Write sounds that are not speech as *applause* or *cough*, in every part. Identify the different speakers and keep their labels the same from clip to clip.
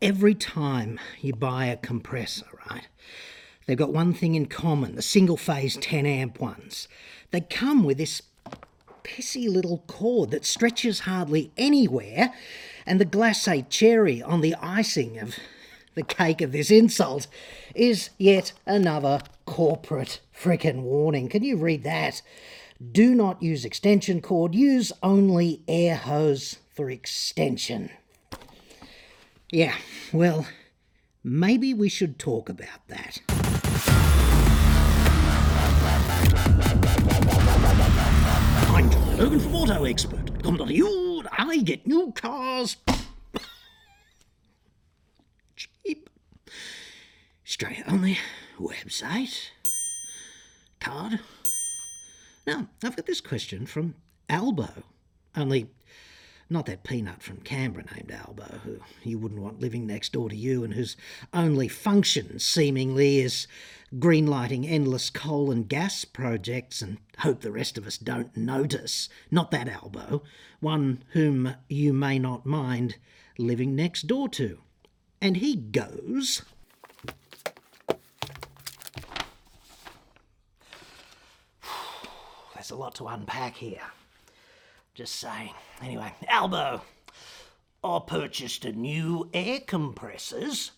Speaker 1: Every time you buy a compressor, right, they've got one thing in common the single phase 10 amp ones. They come with this pissy little cord that stretches hardly anywhere, and the glacé cherry on the icing of the cake of this insult is yet another corporate frickin' warning. Can you read that? Do not use extension cord, use only air hose for extension. Yeah, well, maybe we should talk about that. I'm John Cadogan from Auto Expert. Come to you, I get new cars. Cheap. Straight on the website. Card. Now, I've got this question from Albo. Only not that peanut from Canberra named Albo, who you wouldn't want living next door to you and whose only function, seemingly, is greenlighting endless coal and gas projects and hope the rest of us don't notice. Not that Albo, one whom you may not mind living next door to. And he goes. *sighs* There's a lot to unpack here. Just saying. Anyway, Albo, I purchased a new air compressors.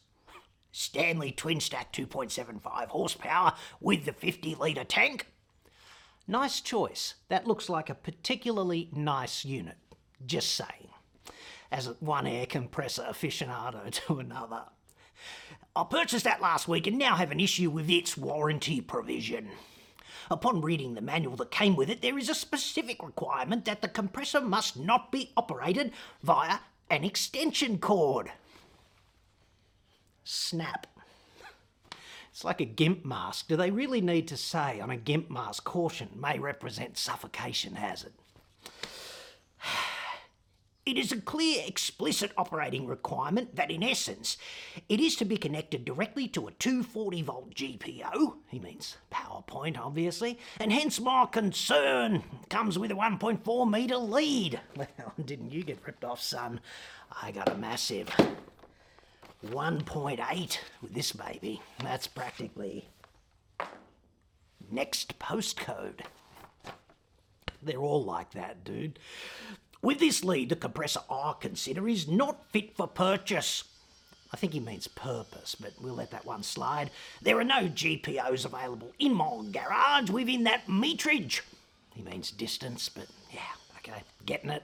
Speaker 1: Stanley Twin Stack 2.75 horsepower with the 50 litre tank. Nice choice. That looks like a particularly nice unit. Just saying. As one air compressor aficionado *laughs* to another. I purchased that last week and now have an issue with its warranty provision. Upon reading the manual that came with it, there is a specific requirement that the compressor must not be operated via an extension cord. Snap. It's like a GIMP mask. Do they really need to say on a GIMP mask caution may represent suffocation hazard? It is a clear, explicit operating requirement that, in essence, it is to be connected directly to a 240 volt GPO. He means PowerPoint, obviously, and hence my concern comes with a 1.4 metre lead. *laughs* Well, didn't you get ripped off, son? I got a massive 1.8 with this baby. That's practically next postcode. They're all like that, dude. With this lead, the compressor I consider is not fit for purchase. I think he means purpose, but we'll let that one slide. There are no GPOs available in my garage within that meterage. He means distance, but yeah, okay, getting it.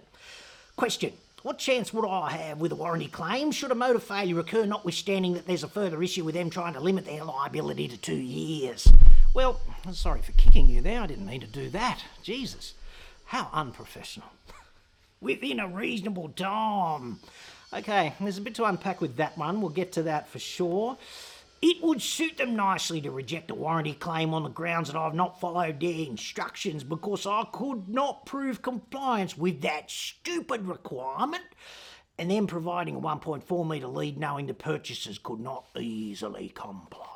Speaker 1: Question What chance would I have with a warranty claim should a motor failure occur, notwithstanding that there's a further issue with them trying to limit their liability to two years? Well, sorry for kicking you there. I didn't mean to do that. Jesus, how unprofessional *laughs* within a reasonable time. Okay, there's a bit to unpack with that one. We'll get to that for sure. It would suit them nicely to reject a warranty claim on the grounds that I've not followed their instructions because I could not prove compliance with that stupid requirement, and then providing a 1.4 metre lead knowing the purchasers could not easily comply.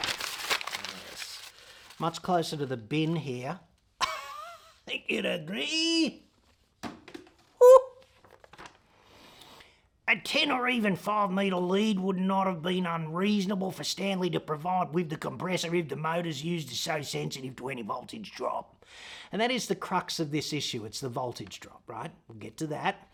Speaker 1: Yes. Much closer to the bin here. *laughs* I Think you'd agree? A 10 or even 5 metre lead would not have been unreasonable for Stanley to provide with the compressor if the motors used are so sensitive to any voltage drop. And that is the crux of this issue it's the voltage drop, right? We'll get to that.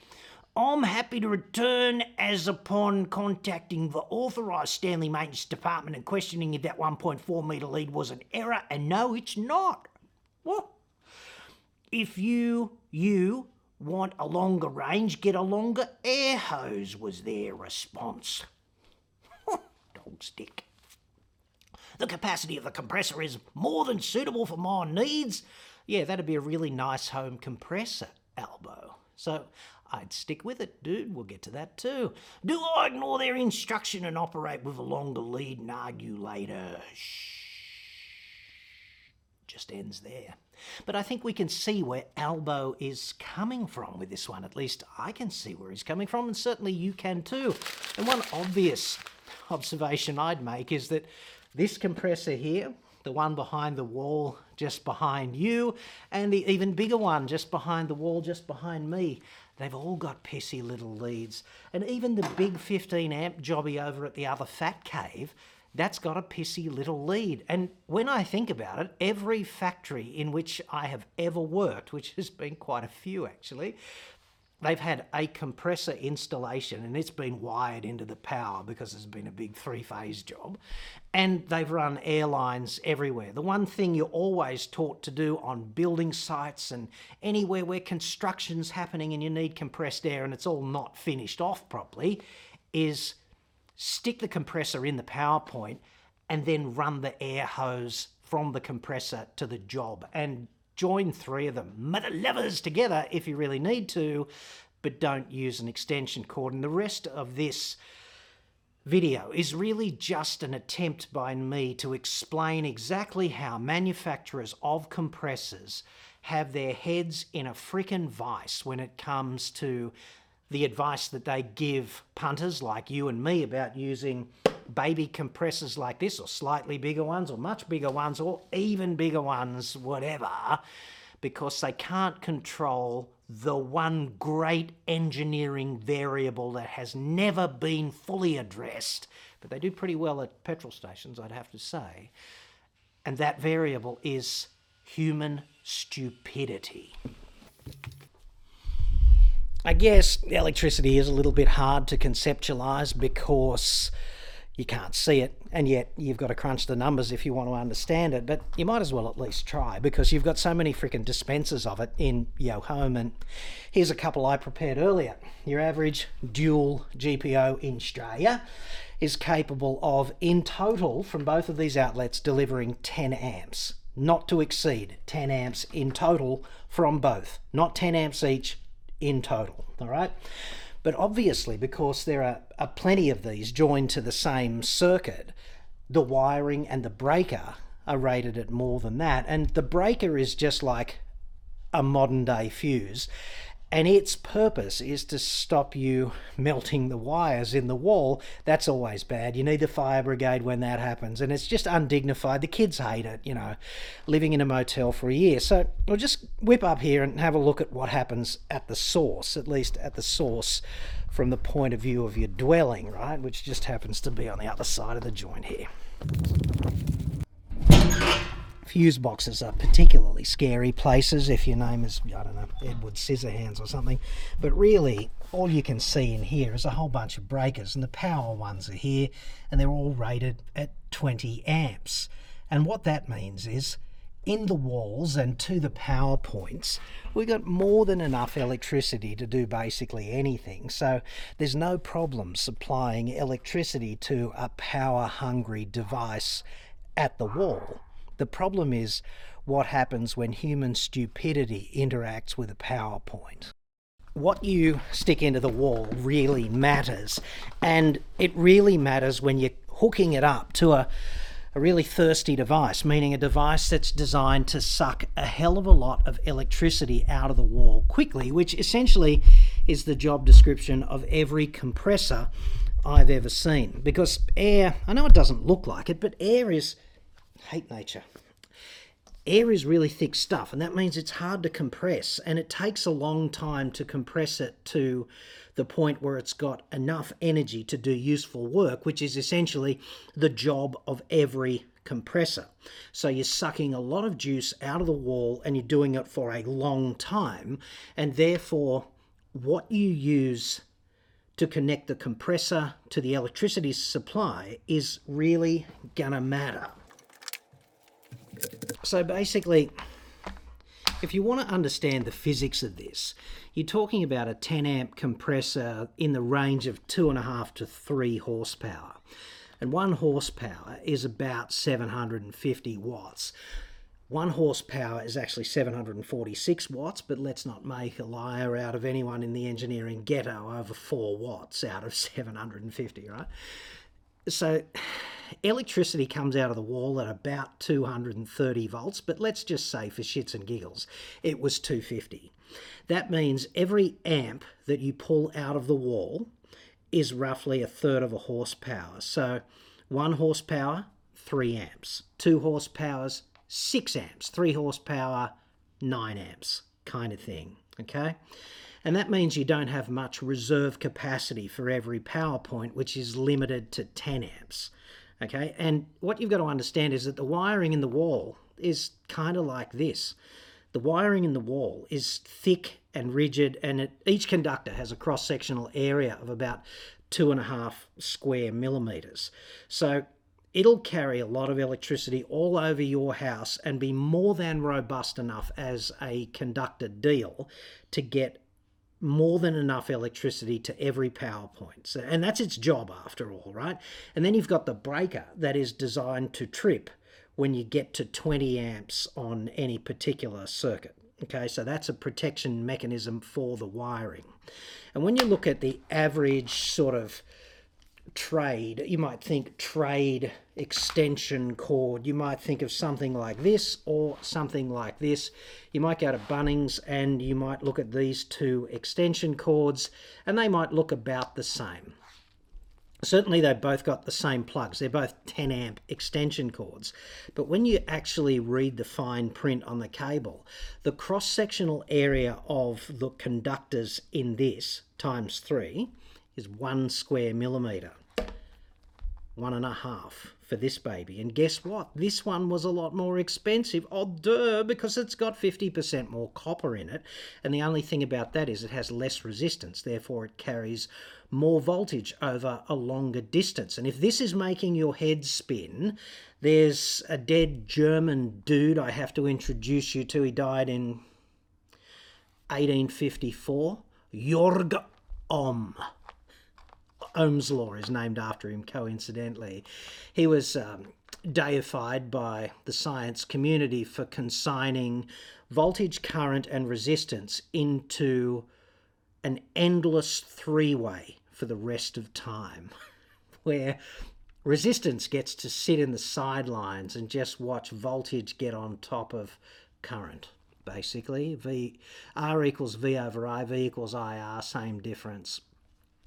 Speaker 1: I'm happy to return as upon contacting the authorised Stanley Maintenance Department and questioning if that 1.4 metre lead was an error, and no, it's not. What? If you, you, Want a longer range, get a longer air hose, was their response. *laughs* Dog stick. The capacity of the compressor is more than suitable for my needs. Yeah, that'd be a really nice home compressor, Albo. So I'd stick with it, dude. We'll get to that too. Do I ignore their instruction and operate with a longer lead and argue later? Shh. Just ends there. But I think we can see where Albo is coming from with this one. At least I can see where he's coming from, and certainly you can too. And one obvious observation I'd make is that this compressor here, the one behind the wall just behind you, and the even bigger one just behind the wall just behind me, they've all got pissy little leads. And even the big 15 amp jobby over at the other fat cave, that's got a pissy little lead. And when I think about it, every factory in which I have ever worked, which has been quite a few actually, they've had a compressor installation and it's been wired into the power because it's been a big three phase job. And they've run airlines everywhere. The one thing you're always taught to do on building sites and anywhere where construction's happening and you need compressed air and it's all not finished off properly is stick the compressor in the power point and then run the air hose from the compressor to the job and join three of them. Mother lovers together if you really need to, but don't use an extension cord. And the rest of this video is really just an attempt by me to explain exactly how manufacturers of compressors have their heads in a frickin' vice when it comes to the advice that they give punters like you and me about using baby compressors like this, or slightly bigger ones, or much bigger ones, or even bigger ones, whatever, because they can't control the one great engineering variable that has never been fully addressed. But they do pretty well at petrol stations, I'd have to say. And that variable is human stupidity. I guess electricity is a little bit hard to conceptualize because you can't see it, and yet you've got to crunch the numbers if you want to understand it. But you might as well at least try because you've got so many freaking dispensers of it in your home. And here's a couple I prepared earlier. Your average dual GPO in Australia is capable of, in total, from both of these outlets, delivering 10 amps, not to exceed 10 amps in total from both, not 10 amps each in total. All right. But obviously, because there are, are plenty of these joined to the same circuit, the wiring and the breaker are rated at more than that. And the breaker is just like a modern day fuse and its purpose is to stop you melting the wires in the wall. That's always bad. You need the fire brigade when that happens, and it's just undignified. The kids hate it, you know, living in a motel for a year. So we'll just whip up here and have a look at what happens at the source, at least at the source from the point of view of your dwelling, right? Which just happens to be on the other side of the joint here fuse boxes are particularly scary places if your name is, I don't know, Edward Scissorhands or something. But really, all you can see in here is a whole bunch of breakers, and the power ones are here, and they're all rated at 20 amps. And what that means is, in the walls and to the power points, we've got more than enough electricity to do basically anything. So there's no problem supplying electricity to a power hungry device at the wall. The problem is what happens when human stupidity interacts with a PowerPoint. What you stick into the wall really matters, and it really matters when you're hooking it up to a, a really thirsty device, meaning a device that's designed to suck a hell of a lot of electricity out of the wall quickly, which essentially is the job description of every compressor I've ever seen. Because air, I know it doesn't look like it, but air is hate nature. Air is really thick stuff, and that means it's hard to compress, and it takes a long time to compress it to the point where it's got enough energy to do useful work, which is essentially the job of every compressor. So you're sucking a lot of juice out of the wall and you're doing it for a long time, and therefore, what you use to connect the compressor to the electricity supply is really gonna matter. So basically, if you want to understand the physics of this, you're talking about a 10 amp compressor in the range of two and a half to three horsepower. And one horsepower is about 750 watts. One horsepower is actually 746 watts, but let's not make a liar out of anyone in the engineering ghetto over 4 watts out of 750, right? So electricity comes out of the wall at about 230 volts, but let's just say for shits and giggles, it was 250. That means every amp that you pull out of the wall is roughly a third of a horsepower. So one horsepower, three amps. Two horsepowers, six amps. Three horsepower, nine amps, kind of thing. Okay? And that means you don't have much reserve capacity for every power point, which is limited to 10 amps. Okay, and what you've got to understand is that the wiring in the wall is kind of like this. The wiring in the wall is thick and rigid, and it, each conductor has a cross sectional area of about two and a half square millimeters. So it'll carry a lot of electricity all over your house and be more than robust enough as a conductor deal to get more than enough electricity to every power point. So, and that's its job after all, right? And then you've got the breaker that is designed to trip when you get to 20 amps on any particular circuit. Okay, so that's a protection mechanism for the wiring. And when you look at the average sort of trade, you might think trade extension cord. You might think of something like this or something like this. You might go to Bunnings and you might look at these two extension cords and they might look about the same. Certainly, they've both got the same plugs. They're both 10 amp extension cords. But when you actually read the fine print on the cable, the cross sectional area of the conductors in this times three is one square millimetre, one and a half for this baby. And guess what? This one was a lot more expensive. Oh, duh, because it's got 50% more copper in it. And the only thing about that is it has less resistance. Therefore, it carries more voltage over a longer distance. And if this is making your head spin, there's a dead German dude I have to introduce you to. He died in 1854. Georg Ohm. Ohm's law is named after him, coincidentally. He was um, deified by the science community for consigning voltage, current, and resistance into an endless three way for the rest of time, *laughs* where resistance gets to sit in the sidelines and just watch voltage get on top of current basically. V R equals V over I, V equals IR, same difference.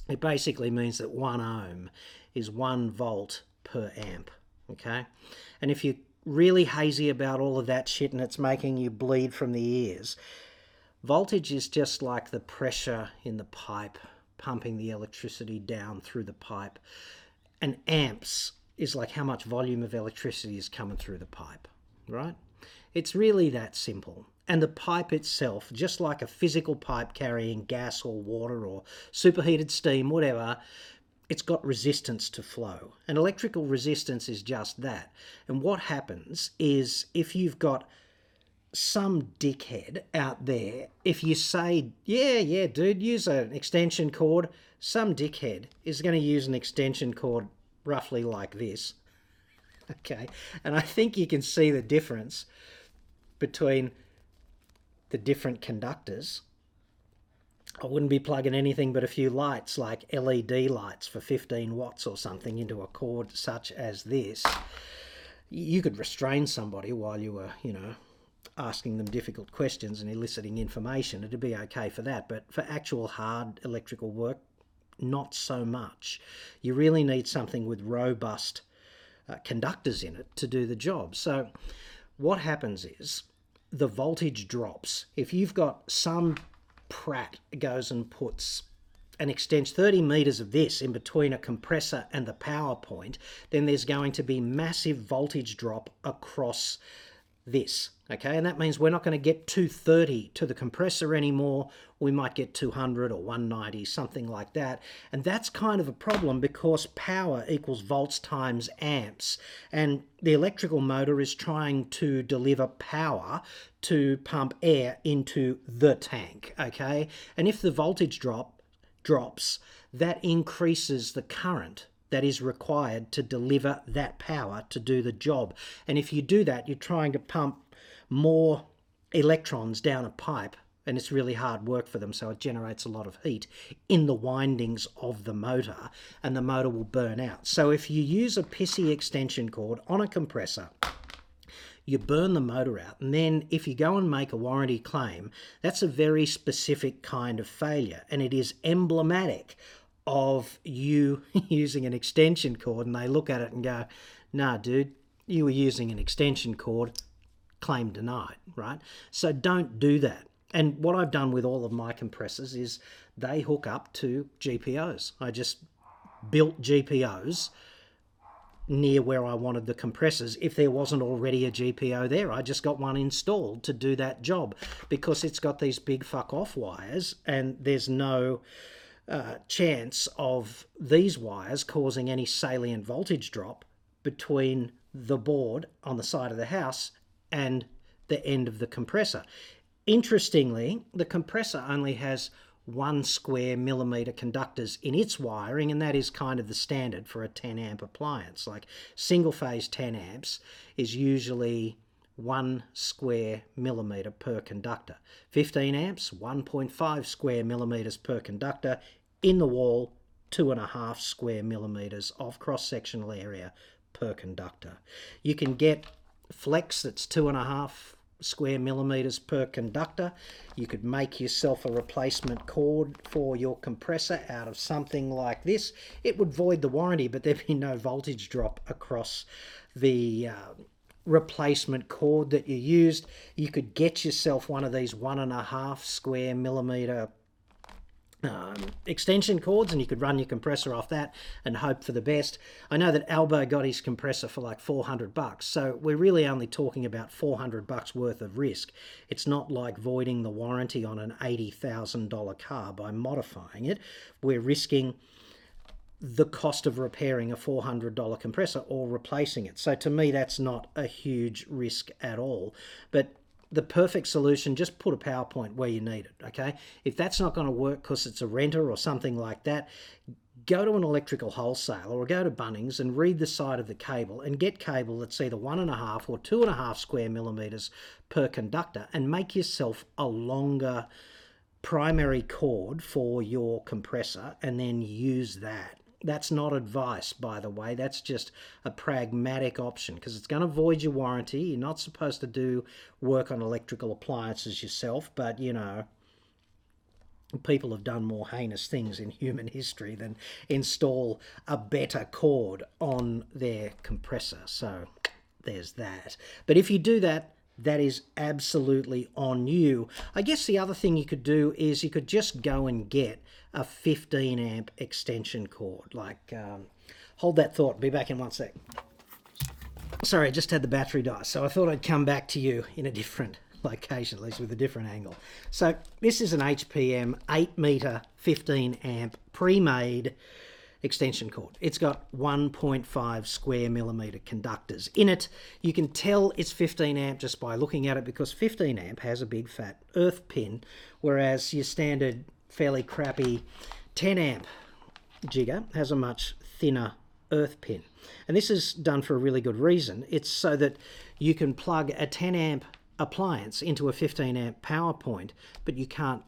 Speaker 1: It basically means that one ohm is one volt per amp. Okay, and if you're really hazy about all of that shit and it's making you bleed from the ears, voltage is just like the pressure in the pipe pumping the electricity down through the pipe, and amps is like how much volume of electricity is coming through the pipe, right? It's really that simple. And the pipe itself, just like a physical pipe carrying gas or water or superheated steam, whatever, it's got resistance to flow. And electrical resistance is just that. And what happens is if you've got some dickhead out there, if you say, yeah, yeah, dude, use an extension cord, some dickhead is going to use an extension cord roughly like this. *laughs* Okay. And I think you can see the difference between the different conductors. I wouldn't be plugging anything but a few lights like LED lights for 15 watts or something into a cord such as this. You could restrain somebody while you were, you know, asking them difficult questions and eliciting information. It'd be okay for that. But for actual hard electrical work, not so much. You really need something with robust uh, conductors in it to do the job. So, what happens is the voltage drops. If you've got some prat goes and puts and extends 30 meters of this in between a compressor and the power point, then there's going to be massive voltage drop across this. Okay, and that means we're not going to get 230 to the compressor anymore. We might get 200 or 190, something like that. And that's kind of a problem because power equals volts times amps. And the electrical motor is trying to deliver power to pump air into the tank. Okay, and if the voltage drop drops, that increases the current that is required to deliver that power to do the job. And if you do that, you're trying to pump more electrons down a pipe and it's really hard work for them, so it generates a lot of heat in the windings of the motor, and the motor will burn out. So, if you use a pissy extension cord on a compressor, you burn the motor out, and then if you go and make a warranty claim, that's a very specific kind of failure, and it is emblematic of you *laughs* using an extension cord and they look at it and go, nah, dude, you were using an extension cord, claim denied, right? So don't do that. And what I've done with all of my compressors is they hook up to GPOs. I just built GPOs near where I wanted the compressors. If there wasn't already a GPO there, I just got one installed to do that job because it's got these big fuck off wires and there's no uh, chance of these wires causing any salient voltage drop between the board on the side of the house and the end of the compressor. Interestingly, the compressor only has one square millimeter conductors in its wiring, and that is kind of the standard for a 10 amp appliance. Like single phase 10 amps is usually one square millimeter per conductor. 15 amps, 1.5 square millimeters per conductor. In the wall, two and a half square millimeters of cross sectional area per conductor. You can get flex that's two and a half square millimeters per conductor. You could make yourself a replacement cord for your compressor out of something like this. It would void the warranty, but there'd be no voltage drop across the uh, replacement cord that you used. You could get yourself one of these one and a half square millimeter um, extension cords and you could run your compressor off that and hope for the best. I know that Albo got his compressor for like 400 bucks, so we're really only talking about 400 bucks worth of risk. It's not like voiding the warranty on an $80,000 car by modifying it. We're risking the cost of repairing a $400 compressor or replacing it. So to me, that's not a huge risk at all. But the perfect solution, just put a PowerPoint where you need it, okay? If that's not going to work because it's a renter or something like that, go to an electrical wholesaler or go to Bunnings and read the side of the cable and get cable that's either one and a half or two and a half square millimeters per conductor and make yourself a longer primary cord for your compressor and then use that. That's not advice, by the way. That's just a pragmatic option because it's going to void your warranty. You're not supposed to do work on electrical appliances yourself, but you know, people have done more heinous things in human history than install a better cord on their compressor. So there's that. But if you do that, that is absolutely on you. I guess the other thing you could do is you could just go and get a 15 amp extension cord. Like, um, hold that thought, be back in one sec. Sorry, I just had the battery die, so I thought I'd come back to you in a different *laughs* location, at least with a different angle. So, this is an HPM 8 meter 15 amp pre made extension cord. It's got 1.5 square millimeter conductors in it. You can tell it's 15 amp just by looking at it because 15 amp has a big fat earth pin, whereas your standard fairly crappy 10 amp jigger has a much thinner earth pin. And this is done for a really good reason. It's so that you can plug a 10 amp appliance into a 15 amp power point, but you can't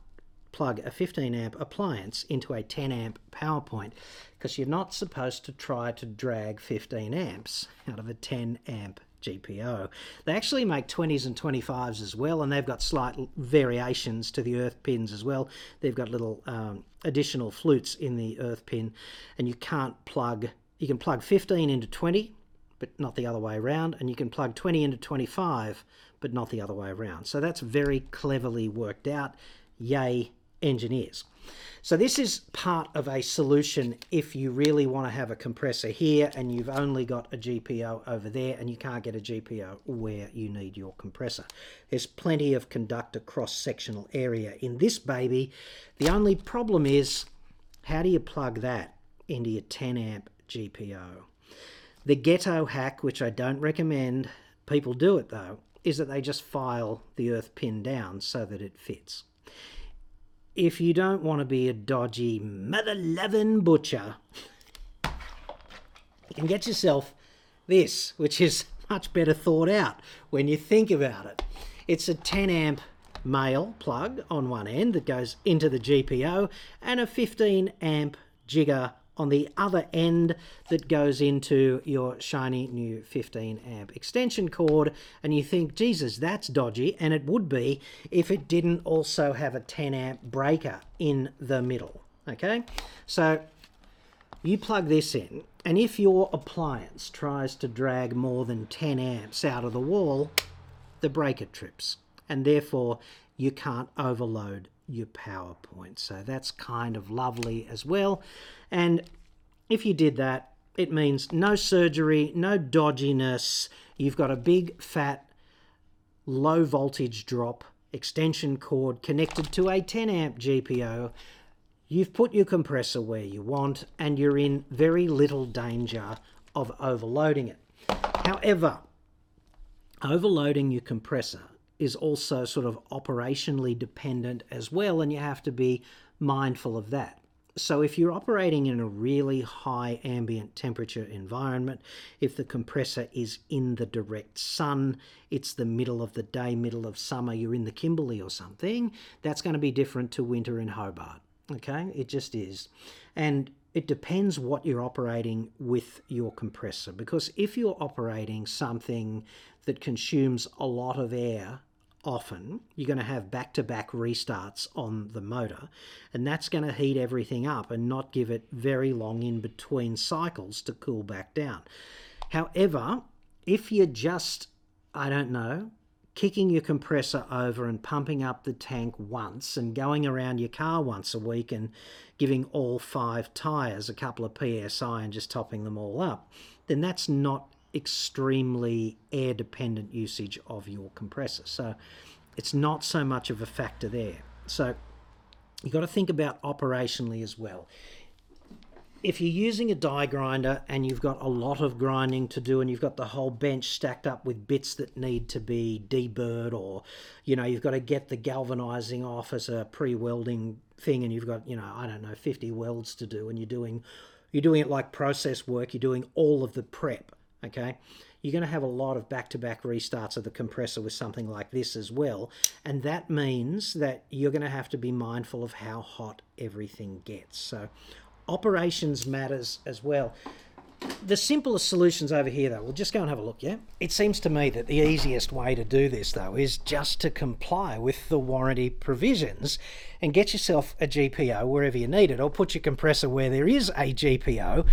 Speaker 1: plug a 15 amp appliance into a 10 amp power point because you're not supposed to try to drag 15 amps out of a 10 amp GPO. They actually make 20s and 25s as well, and they've got slight variations to the earth pins as well. They've got little um, additional flutes in the earth pin, and you can't plug, you can plug 15 into 20, but not the other way around, and you can plug 20 into 25, but not the other way around. So that's very cleverly worked out. Yay, engineers. So this is part of a solution if you really want to have a compressor here and you've only got a GPO over there and you can't get a GPO where you need your compressor. There's plenty of conductor cross-sectional area in this baby. The only problem is how do you plug that into your 10 amp GPO? The ghetto hack, which I don't recommend, people do it though, is that they just file the earth pin down so that it fits if you don't want to be a dodgy mother loving butcher, you can get yourself this, which is much better thought out when you think about it. It's a 10 amp male plug on one end that goes into the GPO and a 15 amp jigger on the other end that goes into your shiny new 15 amp extension cord and you think jesus that's dodgy and it would be if it didn't also have a 10 amp breaker in the middle okay? So you plug this in and if your appliance tries to drag more than 10 amps out of the wall the breaker trips and therefore you can't overload your PowerPoint. So that's kind of lovely as well. And if you did that, it means no surgery, no dodginess. You've got a big, fat, low voltage drop extension cord connected to a 10 amp GPO. You've put your compressor where you want, and you're in very little danger of overloading it. However, overloading your compressor is also sort of operationally dependent as well, and you have to be mindful of that. So, if you're operating in a really high ambient temperature environment, if the compressor is in the direct sun, it's the middle of the day, middle of summer, you're in the Kimberley or something, that's going to be different to winter in Hobart. Okay, it just is. And it depends what you're operating with your compressor because if you're operating something that consumes a lot of air often, you're going to have back to back restarts on the motor, and that's going to heat everything up and not give it very long in between cycles to cool back down. However, if you're just, I don't know, kicking your compressor over and pumping up the tank once and going around your car once a week and giving all five tyres a couple of psi and just topping them all up, then that's not extremely air dependent usage of your compressor. So it's not so much of a factor there. So you've got to think about operationally as well. If you're using a die grinder and you've got a lot of grinding to do and you've got the whole bench stacked up with bits that need to be deburred or you know you've got to get the galvanizing off as a pre-welding thing and you've got you know I don't know 50 welds to do and you're doing you're doing it like process work you're doing all of the prep okay? You're going to have a lot of back-to-back restarts of the compressor with something like this as well, and that means that you're going to have to be mindful of how hot everything gets. So operations matters as well the simplest solutions over here, though, we'll just go and have a look, yeah? It seems to me that the easiest way to do this, though, is just to comply with the warranty provisions and get yourself a GPO wherever you need it, or put your compressor where there is a GPO,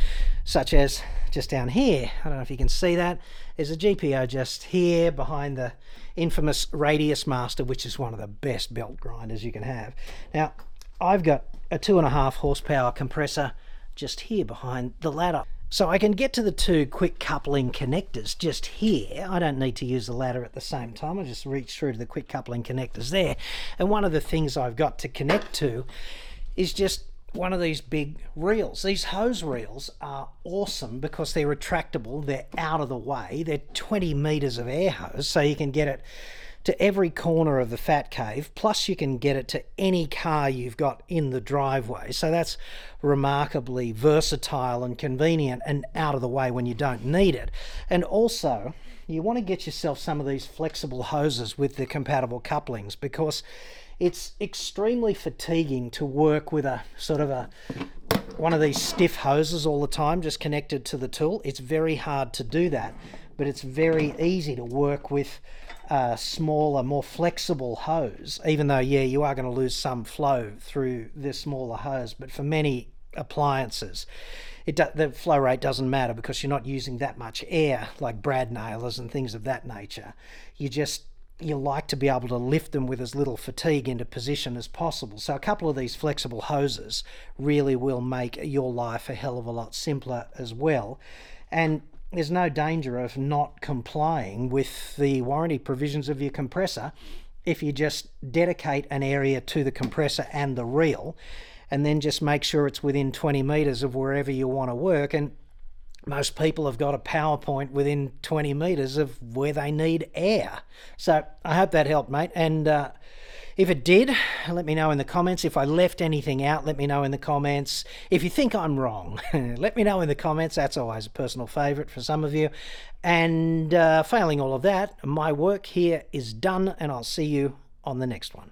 Speaker 1: such as just down here. I don't know if you can see that. There's a GPO just here behind the infamous Radius Master, which is one of the best belt grinders you can have. Now, I've got a two and a half horsepower compressor just here behind the ladder. So I can get to the two quick coupling connectors just here. I don't need to use the ladder at the same time. I just reach through to the quick coupling connectors there. And one of the things I've got to connect to is just one of these big reels. These hose reels are awesome because they're retractable, they're out of the way, they're 20 meters of air hose, so you can get it to every corner of the fat cave, plus you can get it to any car you've got in the driveway. So that's remarkably versatile and convenient and out of the way when you don't need it. And also, you want to get yourself some of these flexible hoses with the compatible couplings because it's extremely fatiguing to work with a sort of a one of these stiff hoses all the time just connected to the tool. It's very hard to do that, but it's very easy to work with a smaller, more flexible hose, even though, yeah, you are going to lose some flow through this smaller hose, but for many appliances, it do, the flow rate doesn't matter because you're not using that much air like brad nailers and things of that nature. You just you like to be able to lift them with as little fatigue into position as possible. So a couple of these flexible hoses really will make your life a hell of a lot simpler as well. And there's no danger of not complying with the warranty provisions of your compressor if you just dedicate an area to the compressor and the reel and then just make sure it's within 20 meters of wherever you want to work and most people have got a PowerPoint within 20 meters of where they need air. So I hope that helped, mate. And uh, if it did, let me know in the comments. If I left anything out, let me know in the comments. If you think I'm wrong, *laughs* let me know in the comments. That's always a personal favourite for some of you. And uh, failing all of that, my work here is done, and I'll see you on the next one.